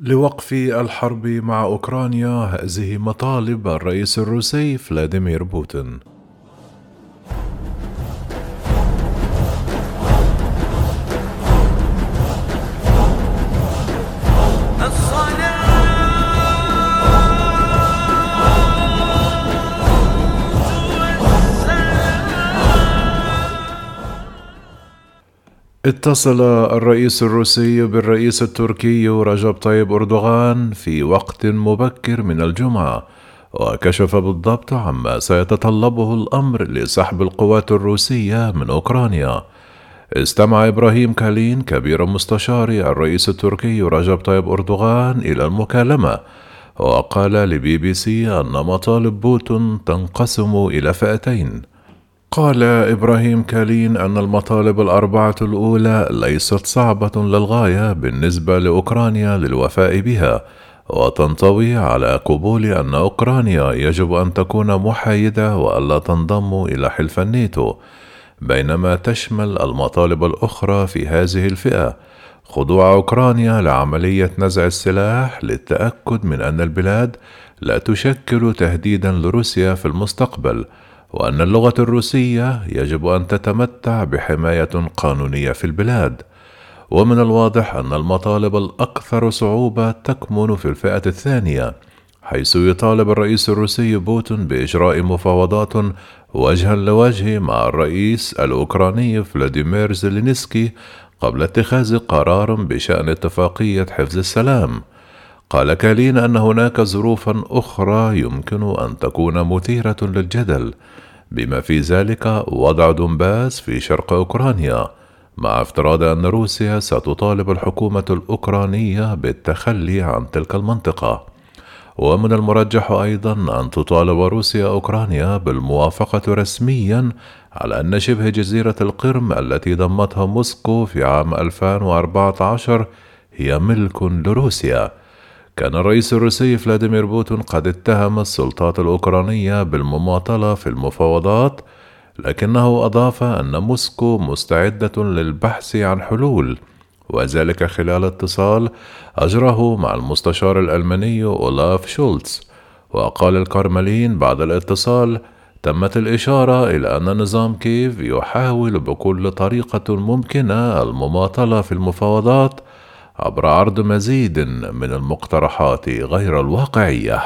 لوقف الحرب مع أوكرانيا هذه مطالب الرئيس الروسي فلاديمير بوتين. اتصل الرئيس الروسي بالرئيس التركي رجب طيب أردوغان في وقت مبكر من الجمعة وكشف بالضبط عما سيتطلبه الأمر لسحب القوات الروسية من أوكرانيا. استمع إبراهيم كالين كبير مستشار الرئيس التركي رجب طيب أردوغان إلى المكالمة وقال لبي بي سي أن مطالب بوتين تنقسم إلى فئتين. قال إبراهيم كالين أن المطالب الأربعة الأولى ليست صعبة للغاية بالنسبة لأوكرانيا للوفاء بها، وتنطوي على قبول أن أوكرانيا يجب أن تكون محايدة وألا تنضم إلى حلف الناتو، بينما تشمل المطالب الأخرى في هذه الفئة خضوع أوكرانيا لعملية نزع السلاح للتأكد من أن البلاد لا تشكل تهديدا لروسيا في المستقبل وأن اللغة الروسية يجب أن تتمتع بحماية قانونية في البلاد، ومن الواضح أن المطالب الأكثر صعوبة تكمن في الفئة الثانية، حيث يطالب الرئيس الروسي بوتين بإجراء مفاوضات وجها لوجه مع الرئيس الأوكراني فلاديمير زيلينسكي قبل اتخاذ قرار بشأن اتفاقية حفظ السلام. قال كالين أن هناك ظروفا أخرى يمكن أن تكون مثيرة للجدل بما في ذلك وضع دونباس في شرق أوكرانيا مع افتراض أن روسيا ستطالب الحكومة الأوكرانية بالتخلي عن تلك المنطقة. ومن المرجح أيضا أن تطالب روسيا أوكرانيا بالموافقة رسميا على أن شبه جزيرة القرم التي ضمتها موسكو في عام 2014 هي ملك لروسيا. كان الرئيس الروسي فلاديمير بوتين قد اتهم السلطات الأوكرانية بالمماطلة في المفاوضات لكنه أضاف أن موسكو مستعدة للبحث عن حلول وذلك خلال اتصال أجره مع المستشار الألماني أولاف شولتز. وقال الكرملين بعد الاتصال تمت الإشارة إلى أن نظام كييف يحاول بكل طريقة ممكنة المماطلة في المفاوضات عبر عرض مزيد من المقترحات غير الواقعية.